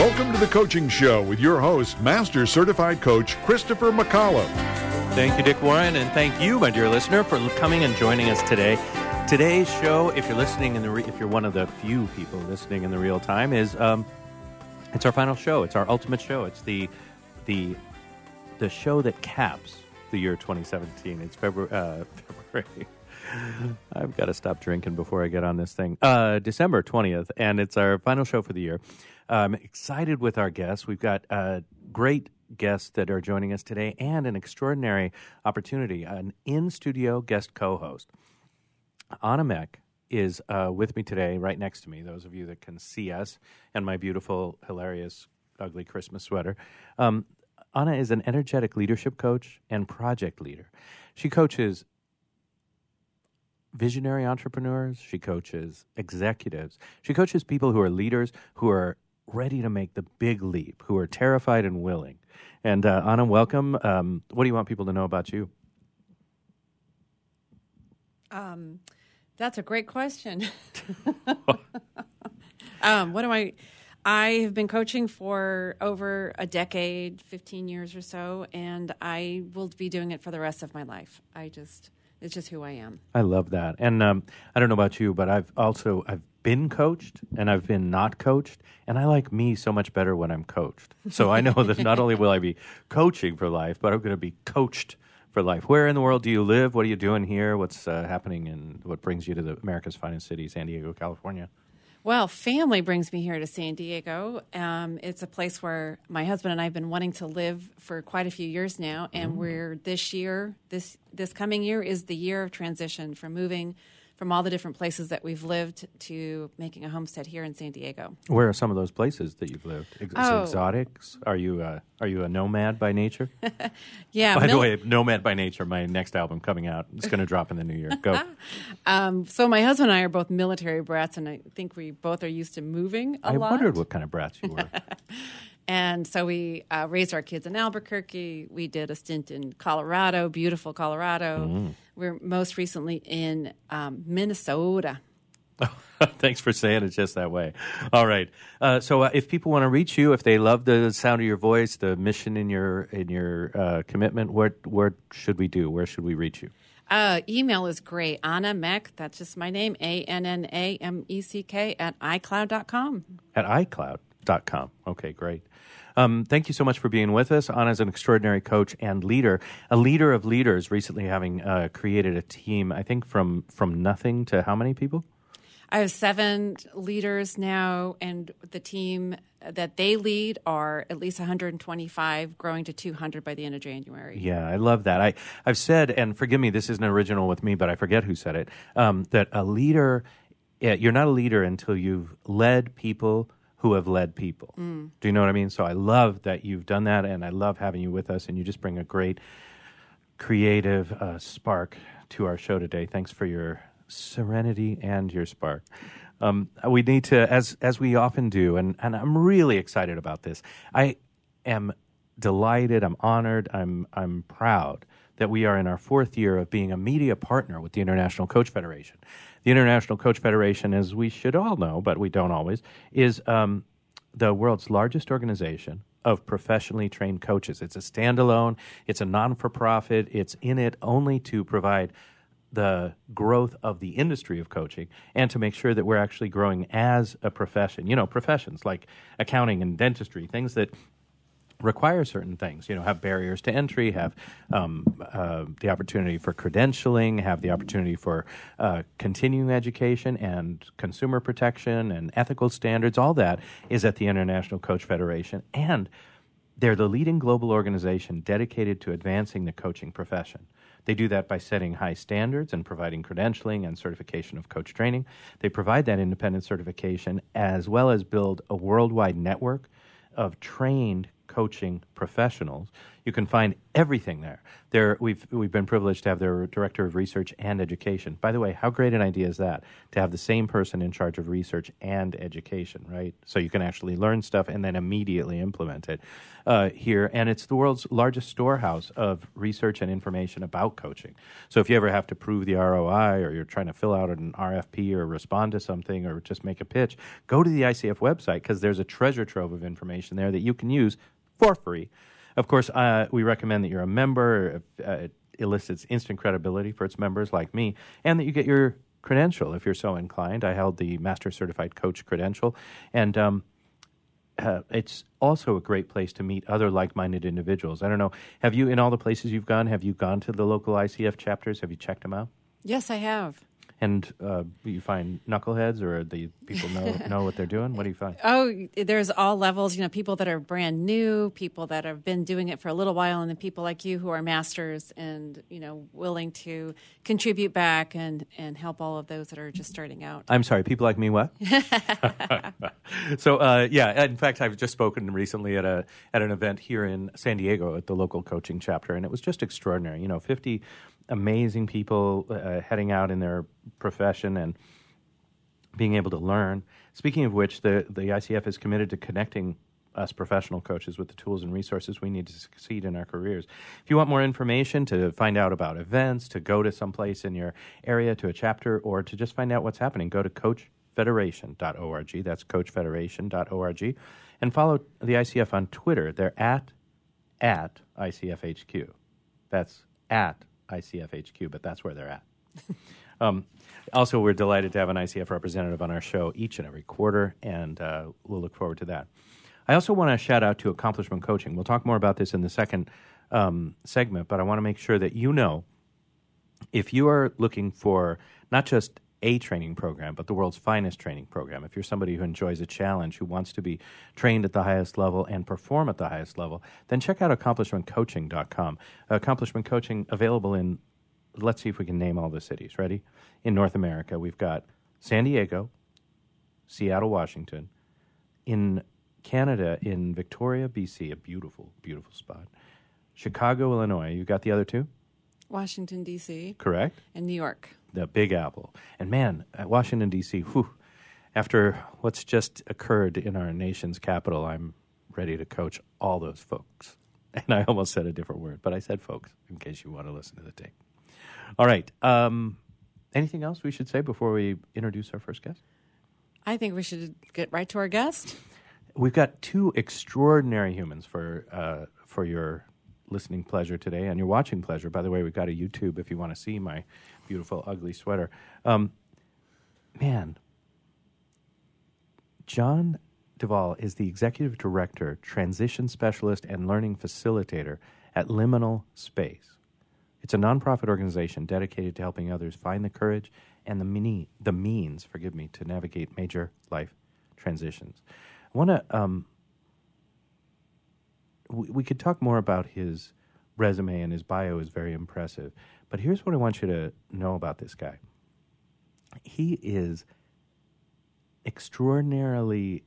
Welcome to the Coaching Show with your host, Master Certified Coach Christopher McAuliffe. Thank you, Dick Warren, and thank you, my dear listener, for coming and joining us today. Today's show, if you're listening in the, re- if you're one of the few people listening in the real time, is um, it's our final show. It's our ultimate show. It's the the the show that caps the year 2017. It's February. Uh, February. I've got to stop drinking before I get on this thing. Uh, December 20th, and it's our final show for the year. I'm excited with our guests. We've got uh, great guests that are joining us today and an extraordinary opportunity an in studio guest co host. Anna Meck is uh, with me today, right next to me, those of you that can see us, and my beautiful, hilarious, ugly Christmas sweater. Um, Anna is an energetic leadership coach and project leader. She coaches visionary entrepreneurs, she coaches executives, she coaches people who are leaders who are ready to make the big leap, who are terrified and willing. And uh, Anna, welcome. Um, what do you want people to know about you? Um, that's a great question. um, what am I? I have been coaching for over a decade, 15 years or so, and I will be doing it for the rest of my life. I just, it's just who I am. I love that. And um, I don't know about you, but I've also I've been coached and I've been not coached, and I like me so much better when I'm coached. So I know that not only will I be coaching for life, but I'm going to be coached for life. Where in the world do you live? What are you doing here? What's uh, happening and what brings you to the America's finest city, San Diego, California? Well, family brings me here to San Diego. Um, it's a place where my husband and I have been wanting to live for quite a few years now, and we're this year, this this coming year is the year of transition from moving from all the different places that we've lived to making a homestead here in San Diego. Where are some of those places that you've lived? Ex- Oh. Exotics? Are you uh, are you a nomad by nature? Yeah, by the way, Nomad by Nature, my next album coming out. It's going to drop in the new year. Go. Um, so my husband and I are both military brats, and I think we both are used to moving a I lot. I wondered what kind of brats you were. And so we uh, raised our kids in Albuquerque. We did a stint in Colorado, beautiful Colorado. Mm. We're most recently in um, Minnesota. Thanks for saying it just that way. All right. Uh, so, uh, if people want to reach you, if they love the sound of your voice, the mission in your in your uh, commitment, where where should we do? Where should we reach you? Uh, email is great. Anna Meck, that's just my name, A N N A M E C K, at iCloud.com. At iCloud.com. Okay, great. Um, thank you so much for being with us. Anna's an extraordinary coach and leader, a leader of leaders. Recently, having uh, created a team, I think from from nothing to how many people? I have seven leaders now, and the team that they lead are at least 125, growing to 200 by the end of January. Yeah, I love that. I, I've said, and forgive me, this isn't original with me, but I forget who said it, um, that a leader, you're not a leader until you've led people who have led people. Do you know what I mean? So I love that you've done that, and I love having you with us, and you just bring a great creative uh, spark to our show today. Thanks for your serenity and your spark. Um, we need to, as as we often do, and, and I'm really excited about this. I am delighted. I'm honored. I'm I'm proud that we are in our fourth year of being a media partner with the International Coach Federation. The International Coach Federation, as we should all know, but we don't always, is um, the world's largest organization of professionally trained coaches. It's a standalone, it's a non for profit, it's in it only to provide the growth of the industry of coaching and to make sure that we're actually growing as a profession. You know, professions like accounting and dentistry, things that require certain things. You know, have barriers to entry, have um, uh, the opportunity for credentialing, have the opportunity for uh, continuing education and consumer protection and ethical standards. All that is at the International Coach Federation, and they're the leading global organization dedicated to advancing the coaching profession. They do that by setting high standards and providing credentialing and certification of coach training. They provide that independent certification as well as build a worldwide network of trained coaching professionals. You can find everything there. There, we've we've been privileged to have their director of research and education. By the way, how great an idea is that to have the same person in charge of research and education, right? So you can actually learn stuff and then immediately implement it uh, here. And it's the world's largest storehouse of research and information about coaching. So if you ever have to prove the ROI, or you're trying to fill out an RFP, or respond to something, or just make a pitch, go to the ICF website because there's a treasure trove of information there that you can use for free. Of course, uh, we recommend that you're a member. Uh, it elicits instant credibility for its members like me, and that you get your credential if you're so inclined. I held the Master Certified Coach credential, and um, uh, it's also a great place to meet other like-minded individuals. I don't know. Have you, in all the places you've gone, have you gone to the local ICF chapters? Have you checked them out? Yes, I have. And uh, you find knuckleheads, or the people know know what they're doing? What do you find? Oh, there's all levels. You know, people that are brand new, people that have been doing it for a little while, and then people like you who are masters and you know willing to contribute back and and help all of those that are just starting out. I'm sorry, people like me. What? so uh, yeah, in fact, I've just spoken recently at a at an event here in San Diego at the local coaching chapter, and it was just extraordinary. You know, 50 amazing people uh, heading out in their profession and being able to learn. Speaking of which, the the ICF is committed to connecting us professional coaches with the tools and resources we need to succeed in our careers. If you want more information to find out about events, to go to someplace in your area, to a chapter, or to just find out what's happening, go to coachfederation.org. That's coachfederation.org. And follow the ICF on Twitter. They're at, at ICFHQ. That's at ICFHQ, but that's where they're at. um, also, we're delighted to have an ICF representative on our show each and every quarter, and uh, we'll look forward to that. I also want to shout out to Accomplishment Coaching. We'll talk more about this in the second um, segment, but I want to make sure that you know if you are looking for not just a training program, but the world's finest training program, if you're somebody who enjoys a challenge, who wants to be trained at the highest level and perform at the highest level, then check out accomplishmentcoaching.com. Accomplishment Coaching available in, let's see if we can name all the cities. Ready? In North America, we've got San Diego, Seattle, Washington. In Canada, in Victoria, BC, a beautiful, beautiful spot. Chicago, Illinois. You got the other two? Washington D.C. Correct? and New York. The Big Apple. And man, at Washington, D.C., whew, after what's just occurred in our nation's capital, I'm ready to coach all those folks. And I almost said a different word, but I said folks in case you want to listen to the tape. All right. Um, anything else we should say before we introduce our first guest? I think we should get right to our guest. We've got two extraordinary humans for uh, for your listening pleasure today and your watching pleasure. By the way, we've got a YouTube if you want to see my beautiful ugly sweater. Um, man, Jon DeWaal is the executive director, transition specialist, and learning facilitator at Liminal Space. It's a nonprofit organization dedicated to helping others find the courage and the, mini, the means, forgive me, to navigate major life transitions. I want to. Um, we, we could talk more about his resume and his bio is very impressive. But here's what I want you to know about this guy. He is extraordinarily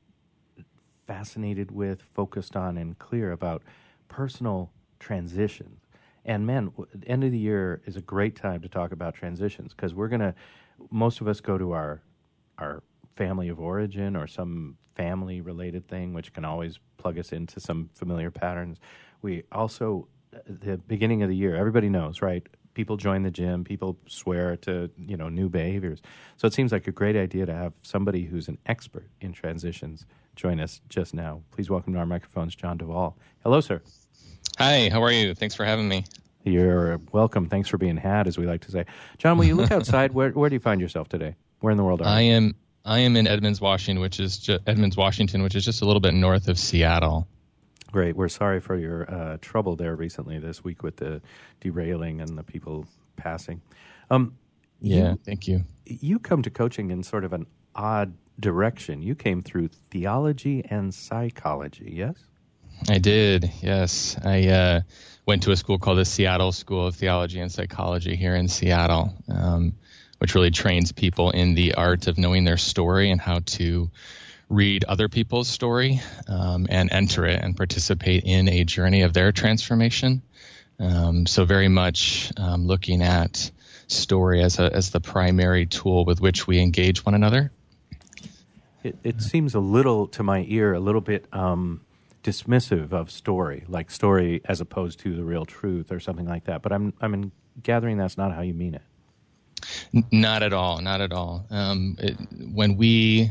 fascinated with, focused on, and clear about personal transitions. And man, the end of the year is a great time to talk about transitions because we're gonna. Most of us go to our our family of origin or some family related thing, which can always plug us into some familiar patterns. We also, the beginning of the year, everybody knows, right? People join the gym, people swear to, you know, new behaviors. So it seems like a great idea to have somebody who's an expert in transitions join us just now. Please welcome to our microphones, Jon DeWaal. Hello, sir. Hi, how are you? Thanks for having me. You're welcome. Thanks for being had, as we like to say. John, will you look outside? where, where do you find yourself today? Where in the world are I you? am I am in Edmonds, Washington, which is ju- Edmonds, Washington, which is just a little bit north of Seattle. Great. We're sorry for your uh, trouble there recently this week with the derailing and the people passing. Um, Yeah, You, thank you. you come to coaching in sort of an odd direction. You came through theology and psychology, yes? I did. Yes, I uh, went to a school called the Seattle School of Theology and Psychology here in Seattle, um, which really trains people in the art of knowing their story and how to read other people's story um, and enter it and participate in a journey of their transformation. Um, so very much um, looking at story as a, as the primary tool with which we engage one another. It, it seems a little, to my ear, a little bit um, dismissive of story, like story as opposed to the real truth or something like that. But I'm I'm gathering that's not how you mean it. Not at all. Not at all. Um, it, when we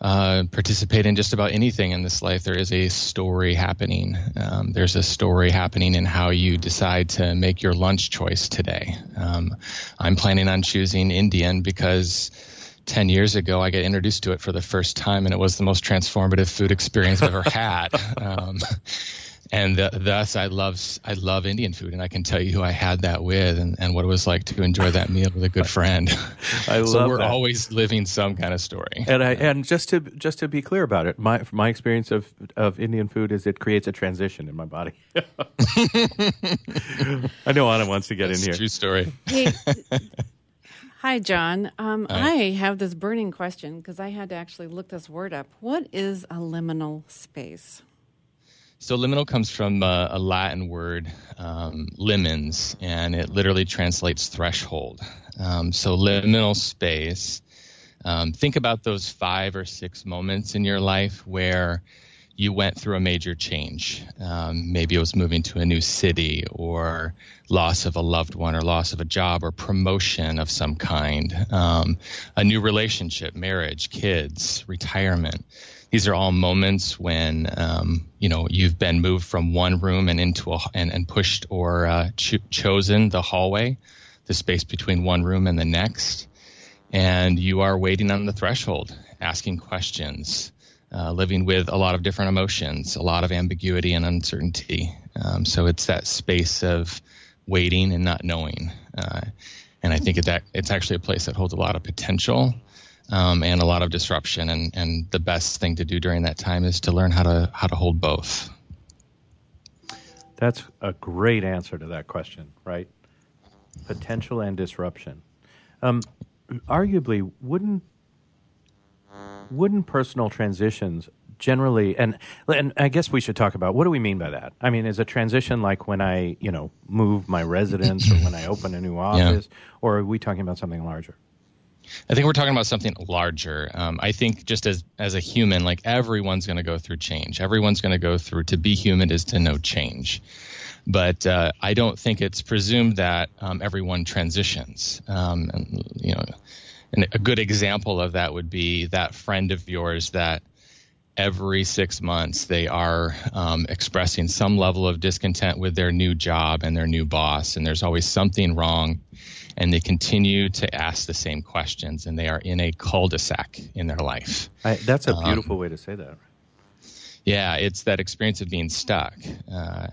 uh, participate in just about anything in this life, there is a story happening. Um, there's a story happening in how you decide to make your lunch choice today. Um, I'm planning on choosing Indian because 10 years ago, I got introduced to it for the first time, and it was the most transformative food experience I've ever had. Um, and the, thus, I love I love Indian food, and I can tell you who I had that with, and, and what it was like to enjoy that meal with a good friend. I so love we're that. always living some kind of story. And I and just to just to be clear about it, my my experience of of Indian food is it creates a transition in my body. I know Anna wants to get It's in here. true story. Hey, hi, John. Um, Hi. I have this burning question because I had to actually look this word up. What is a liminal space? So liminal comes from uh, a Latin word, um, limens, and it literally translates threshold. Um, so liminal space. Um, think about those five or six moments in your life where you went through a major change. Um, maybe it was moving to a new city, or loss of a loved one, or loss of a job, or promotion of some kind, um, a new relationship, marriage, kids, retirement these are all moments when um, you know you've been moved from one room and into a and, and pushed or uh, cho- chosen the hallway, the space between one room and the next, and you are waiting on the threshold, asking questions, uh, living with a lot of different emotions, a lot of ambiguity and uncertainty. Um, so it's that space of waiting and not knowing, uh, and I think that it's actually a place that holds a lot of potential um, and a lot of disruption. And, and the best thing to do during that time is to learn how to how to hold both. That's a great answer to that question, right? Potential and disruption. Um, arguably, wouldn't wouldn't personal transitions generally and and I guess we should talk about what do we mean by that? I mean, is a transition like when I you know move my residence or when I open a new office, or are we talking about something larger? I think we're talking about something larger. Um, I think just as as a human, like everyone's going to go through change. Everyone's going to go through. To be human is to know change. But uh, I don't think it's presumed that um, everyone transitions. Um, and you know, and a good example of that would be that friend of yours that every six months they are um, expressing some level of discontent with their new job and their new boss, and there's always something wrong and they continue to ask the same questions and they are in a cul-de-sac in their life. I, that's a Um, beautiful way to say that. yeah it's that experience of being stuck. Uh,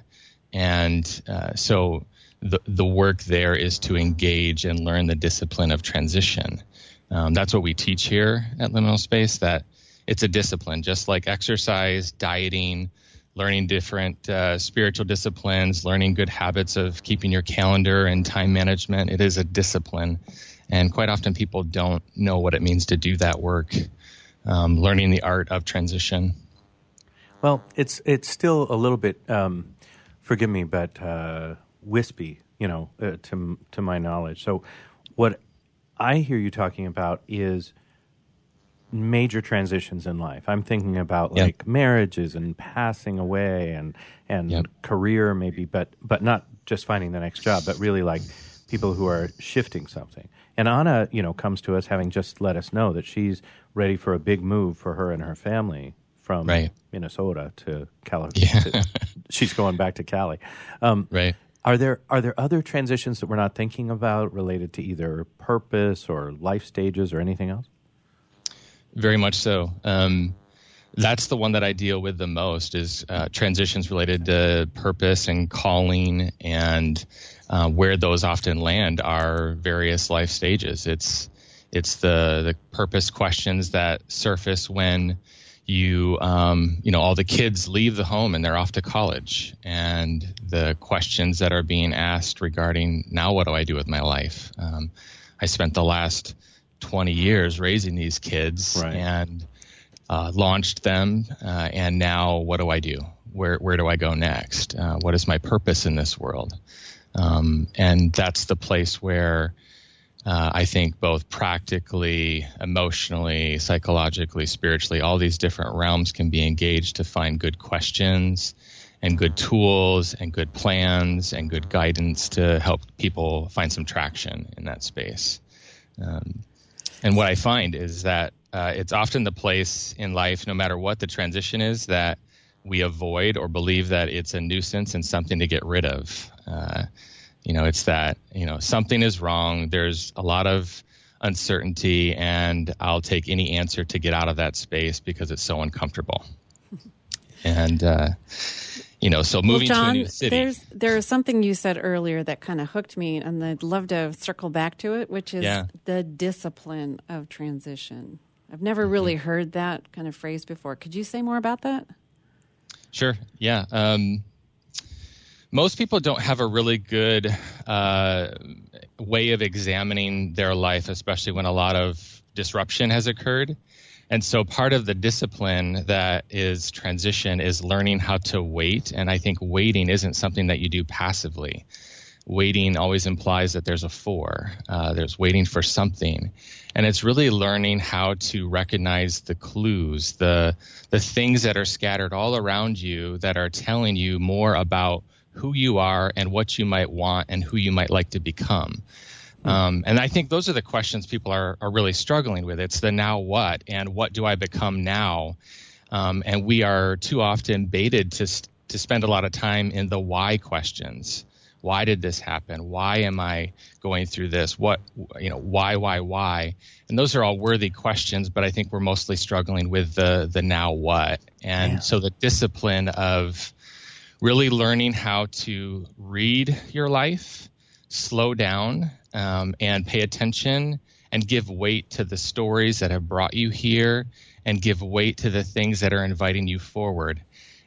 and uh, so the, the work there is to engage and learn the discipline of transition. Um, that's what we teach here at liminal space that it's a discipline just like exercise dieting learning different uh, spiritual disciplines, learning good habits of keeping your calendar and time management. It is a discipline. And quite often people don't know what it means to do that work, um, learning the art of transition. Well, it's it's still a little bit. Um, forgive me, but uh, wispy. You know, uh, to to my knowledge. So, what I hear you talking about is major transitions in life. I'm thinking about Yep. like marriages and passing away and and Yep. career maybe, but but not just finding the next job, but really like people who are shifting something. And Anna, you know, comes to us having just let us know that she's ready for a big move for her and her family from Right. Minnesota to Cali. Yeah. to- she's going back to Cali. Um, Right. are there are there other transitions that we're not thinking about related to either purpose or life stages or anything else? Very much so. Um, that's the one that I deal with the most is uh, transitions related to purpose and calling, and uh, where those often land are various life stages. It's it's the the purpose questions that surface when you um, you know all the kids leave the home and they're off to college, and the questions that are being asked regarding now what do I do with my life? Um, I spent the last 20 years raising these kids Right. and uh, launched them, uh, and now what do I do? Where where do I go next? Uh, what is my purpose in this world? Um, and that's the place where uh, I think both practically, emotionally, psychologically, spiritually, all these different realms can be engaged to find good questions and good tools and good plans and good guidance to help people find some traction in that space. Um, and what I find is that uh, it's often the place in life, no matter what the transition is, that we avoid or believe that it's a nuisance and something to get rid of. Uh, you know, it's that, you know, something is wrong. There's a lot of uncertainty, and I'll take any answer to get out of that space because it's so uncomfortable. and, uh, you know, so moving well, John, to a new city. There's there is something you said earlier that kind of hooked me, and I'd love to circle back to it, which is Yeah. the discipline of transition. I've never Mm-hmm. really heard that kind of phrase before. Could you say more about that? Sure. Yeah. Um, most people don't have a really good uh, way of examining their life, especially when a lot of disruption has occurred. And so part of the discipline that is transition is learning how to wait. And I think waiting isn't something that you do passively. Waiting always implies that there's a for, uh, there's waiting for something. And it's really learning how to recognize the clues, the, the things that are scattered all around you that are telling you more about who you are and what you might want and who you might like to become. Um, and I think those are the questions people are, are really struggling with. It's the now what and what do I become now? Um, and we are too often baited to, to spend a lot of time in the why questions. Why did this happen? Why am I going through this? What, you know, why, why, why? And those are all worthy questions, but I think we're mostly struggling with the, the now what. And Yeah. so the discipline of really learning how to read your life, slow down, um, and pay attention and give weight to the stories that have brought you here and give weight to the things that are inviting you forward.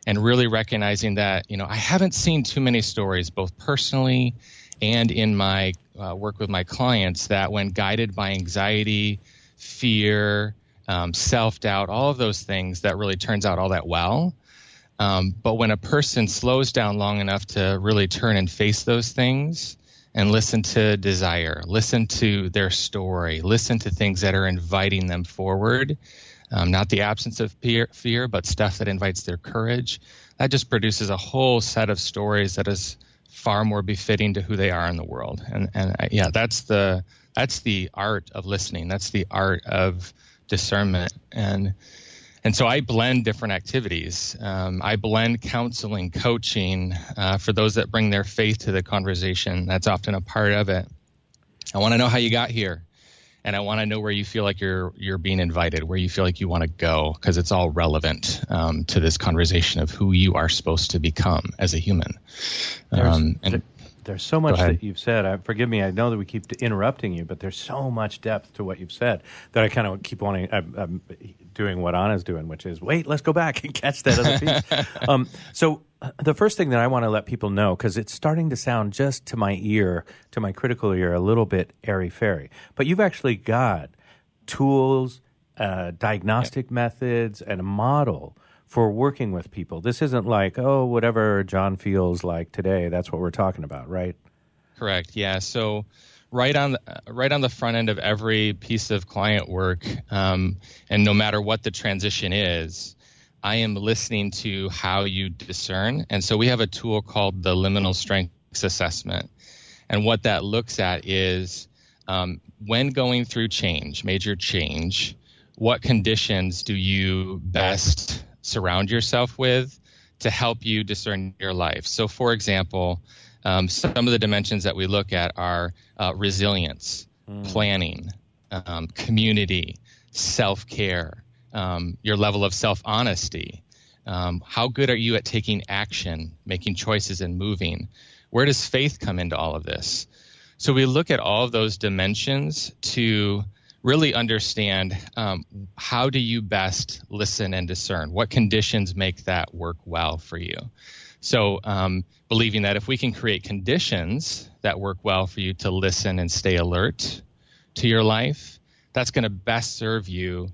And really recognizing that, you know, I haven't seen too many stories, both personally and in my uh, work with my clients, that when guided by anxiety, fear, um, self doubt, all of those things, that really turns out all that well. Um, but when a person slows down long enough to really turn and face those things and listen to desire, listen to their story, listen to things that are inviting them forward, um, not the absence of fear, fear, but stuff that invites their courage, that just produces a whole set of stories that is far more befitting to who they are in the world. And, and uh, yeah, that's the that's the art of listening. That's the art of discernment. And and so I blend different activities. Um, I blend counseling, coaching uh, for those that bring their faith to the conversation. That's often a part of it. I want to know how you got here, and I want to know where you feel like you're you're being invited, where you feel like you want to go, because it's all relevant um, to this conversation of who you are supposed to become as a human. Um, and there's so much that you've said. I, forgive me. I know that we keep interrupting you, but there's so much depth to what you've said that I kind of keep wanting. I'm, I'm doing what Anna's doing, which is wait, let's go back and catch that other piece. um, so uh, the first thing that I want to let people know because it's starting to sound just to my ear, to my critical ear, a little bit airy fairy, but you've actually got tools, uh, diagnostic methods, and a model for working with people. This isn't like, oh, whatever John feels like today, that's what we're talking about, right? Correct. Yeah. So right on the, right on the front end of every piece of client work, um, and no matter what the transition is, I am listening to how you discern. And so we have a tool called the liminal strengths assessment, and what that looks at is um, when going through change, major change, what conditions do you best surround yourself with to help you discern your life? So, for example, um, some of the dimensions that we look at are uh, resilience, planning, um, community, self care, um, your level of self honesty. Um, how good are you at taking action, making choices, and moving? Where does faith come into all of this? So we look at all of those dimensions to really understand um, how do you best listen and discern? What conditions make that work well for you? So, um, believing that if we can create conditions that work well for you to listen and stay alert to your life, that's going to best serve you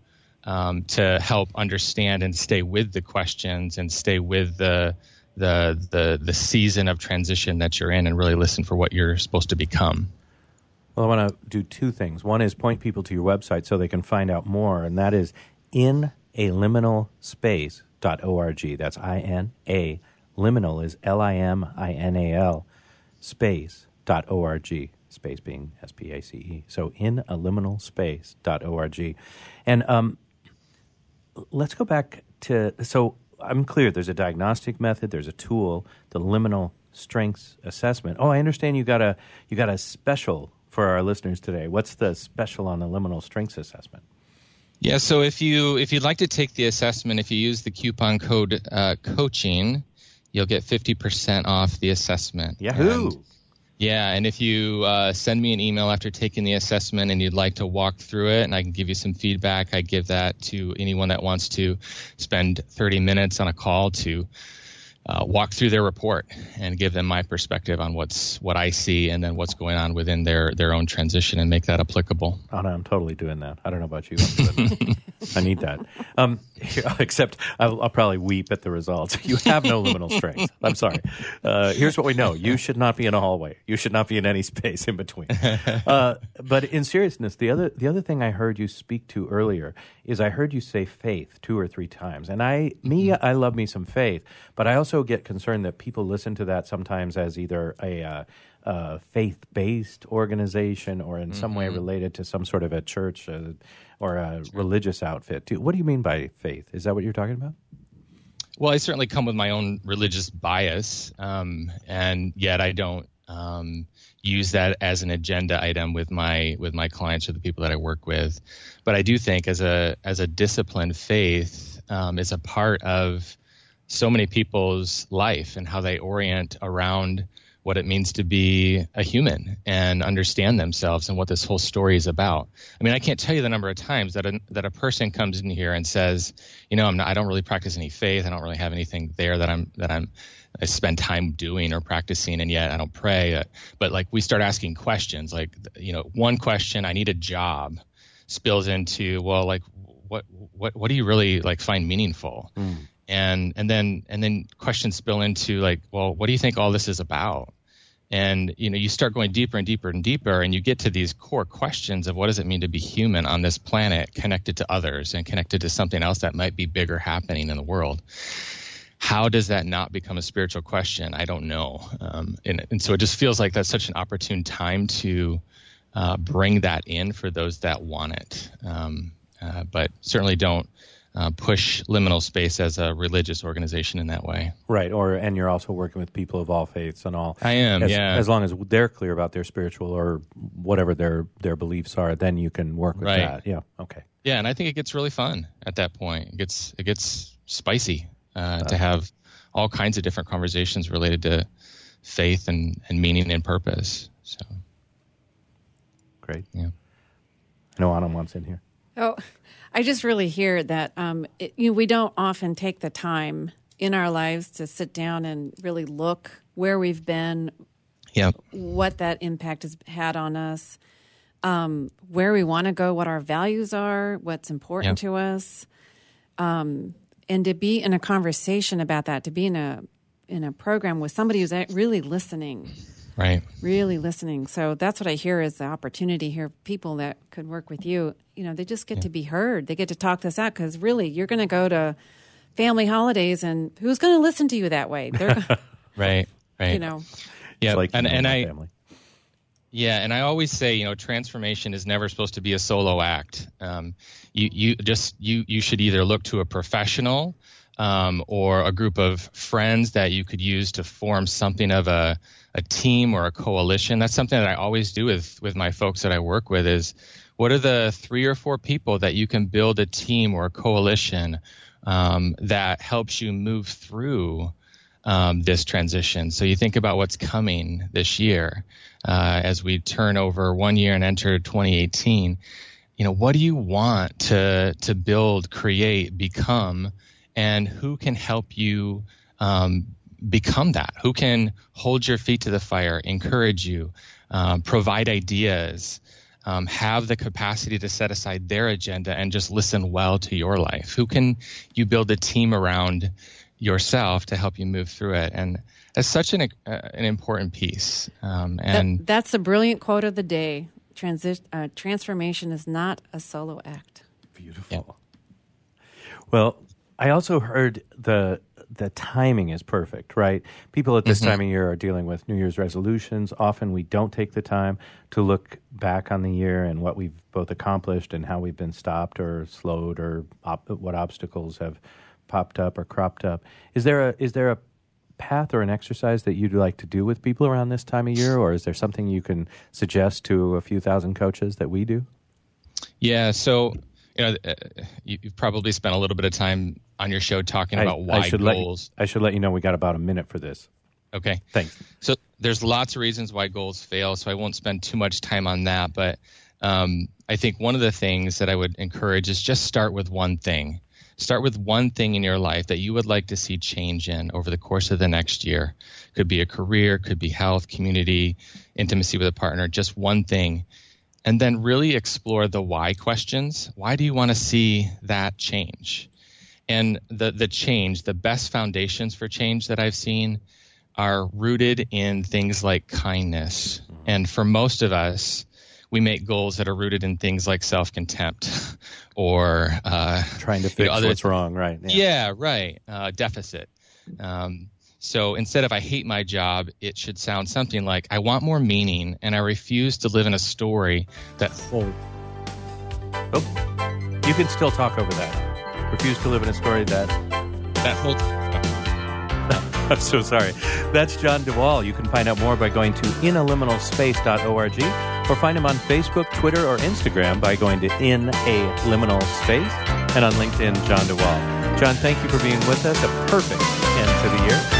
um, to help understand and stay with the questions and stay with the the the the season of transition that you're in and really listen for what you're supposed to become. Well, I want to do two things. One is point people to your website so they can find out more, and that is in a liminal. That's I N A. Liminal is L I M I N A L space.org. Space being S P A C E. So in a liminal space.org. And um, let's go back to so I'm clear there's a diagnostic method, there's a tool, the liminal strengths assessment. Oh, I understand you got a you got a special for our listeners today. What's the special on the liminal strengths assessment? Yeah, so if you if you'd like to take the assessment, if you use the coupon code uh, coaching, you'll get fifty percent off the assessment. Yahoo! And, yeah, and if you uh, send me an email after taking the assessment and you'd like to walk through it, and I can give you some feedback, I give that to anyone that wants to spend thirty minutes on a call to uh, walk through their report and give them my perspective on what's what I see and then what's going on within their their own transition and make that applicable. Oh no, I'm totally doing that. I don't know about you. i need that. Um, except I'll, I'll, probably weep at the results. You have no liminal strength. I'm sorry. Uh, here's what we know: you should not be in a hallway. You should not be in any space in between. Uh, but in seriousness, the other the other thing I heard you speak to earlier is I heard you say faith two or three times, and I me mm-hmm. I love me some faith, but I also get concerned that people listen to that sometimes as either a uh, uh, faith based organization or in mm-hmm. some way mm-hmm. related to some sort of a church uh, or a religious outfit. What do you mean by faith? Is that what you're talking about? Well, I certainly come with my own religious bias, um, and yet I don't um, use that as an agenda item with my with my clients or the people that I work with. But I do think as a as a disciplined faith um, is a part of so many people's life and how they orient around what it means to be a human and understand themselves and what this whole story is about. I mean, I can't tell you the number of times that a, that a person comes in here and says, you know, I'm not, I don't really practice any faith. I don't really have anything there that I'm that I'm I spend time doing or practicing, and yet I don't pray. Uh, but like we start asking questions, like you know, one question, I need a job, spills into well, like what what what do you really like find meaningful? Mm and and then and then questions spill into like well what do you think all this is about? And you know you start going deeper and deeper and deeper and you get to these core questions of what does it mean to be human on this planet connected to others and connected to something else that might be bigger happening in the world. How does that not become a spiritual question? I don't know. Um, and, and, so it just feels like that's such an opportune time to uh, bring that in for those that want it. Um, uh, but certainly don't uh, push liminal space as a religious organization in that way. Right, or and you're also working with people of all faiths and all. I am, as, yeah. As long as they're clear about their spiritual or whatever their their beliefs are, then you can work with right. that. Yeah, okay. Yeah, and I think it gets really fun at that point. It gets it gets spicy uh, to have all kinds of different conversations related to faith and, and meaning and purpose. So great. Yeah. I know Anna wants in here. Oh, I just really hear that um, it, you know, we don't often take the time in our lives to sit down and really look where we've been, yeah. what that impact has had on us, um, where we want to go, what our values are, what's important yeah. to us, um, and to be in a conversation about that, to be in a in a program with somebody who's really listening Right. Really listening. So that's what I hear is the opportunity here. People that could work with you, you know, they just get yeah. to be heard. They get to talk this out because really, you're going to go to family holidays, and who's going to listen to you that way? They're right. Right. You know. Yeah. Like and and I. Family. Yeah, and I always say, you know, transformation is never supposed to be a solo act. Um, you you just you you should either look to a professional um, or a group of friends that you could use to form something of a a team or a coalition. That's something that I always do with with my folks that I work with is what are the three or four people that you can build a team or a coalition um, that helps you move through um, this transition. So you think about what's coming this year uh, as we turn over one year and enter 2018. You know, what do you want to to build, create, become, and who can help you um, become that? Who can hold your feet to the fire, encourage you, um, provide ideas, um, have the capacity to set aside their agenda and just listen well to your life? Who can you build a team around yourself to help you move through it? And that's such an, uh, an important piece. Um, and That- that's a brilliant quote of the day. Transi- uh, transformation is not a solo act. Beautiful. Well, I also heard the the timing is perfect, right? People at this mm-hmm. time of year are dealing with New Year's resolutions. Often we don't take the time to look back on the year and what we've both accomplished and how we've been stopped or slowed or op- what obstacles have popped up or cropped up. Is there a is there a path or an exercise that you'd like to do with people around this time of year or is there something you can suggest to a few thousand coaches that we do? yeah, so you know, uh, you, you've probably spent a little bit of time on your show talking about why should goals. Let, I should let you know we got about a minute for this. Okay. Thanks. So there's lots of reasons why goals fail, so I won't spend too much time on that. But um, I think one of the things that I would encourage is just start with one thing. Start with one thing in your life that you would like to see change in over the course of the next year. Could be a career, could be health, community, intimacy with a partner, just one thing. And then really explore the why questions. Why do you want to see that change? And the, the change, the best foundations for change that I've seen are rooted in things like kindness. And for most of us, we make goals that are rooted in things like self contempt or uh, Trying to you fix know, other- what's wrong, right? yeah, right. Uh, deficit. Um, so instead of I hate my job, it should sound something like I want more meaning and I refuse to live in a story that hold. Oh, you can still talk over that. Refuse to live in a story that. That holds. I'm so sorry. That's Jon DeWaal. You can find out more by going to inaliminalspace.org or find him on Facebook, Twitter, or Instagram by going to In a Liminal Space and on LinkedIn, Jon DeWaal. John, thank you for being with us. A perfect end to the year.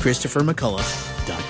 ChristopherMcAuliffe.com.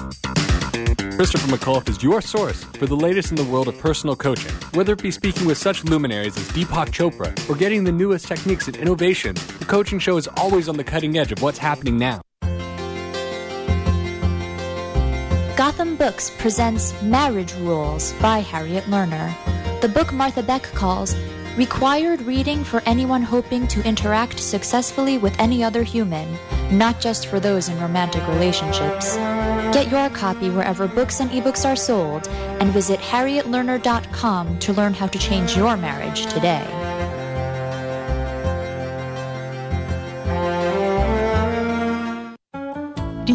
Christopher McAuliffe is your source for the latest in the world of personal coaching. Whether it be speaking with such luminaries as Deepak Chopra or getting the newest techniques and innovation, the coaching show is always on the cutting edge of what's happening now. Gotham Books presents Marriage Rules by Harriet Lerner. The book Martha Beck calls required reading for anyone hoping to interact successfully with any other human, not just for those in romantic relationships. Get your copy wherever books and ebooks are sold and visit harrietlerner.com to learn how to change your marriage today.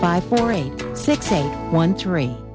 548 6813.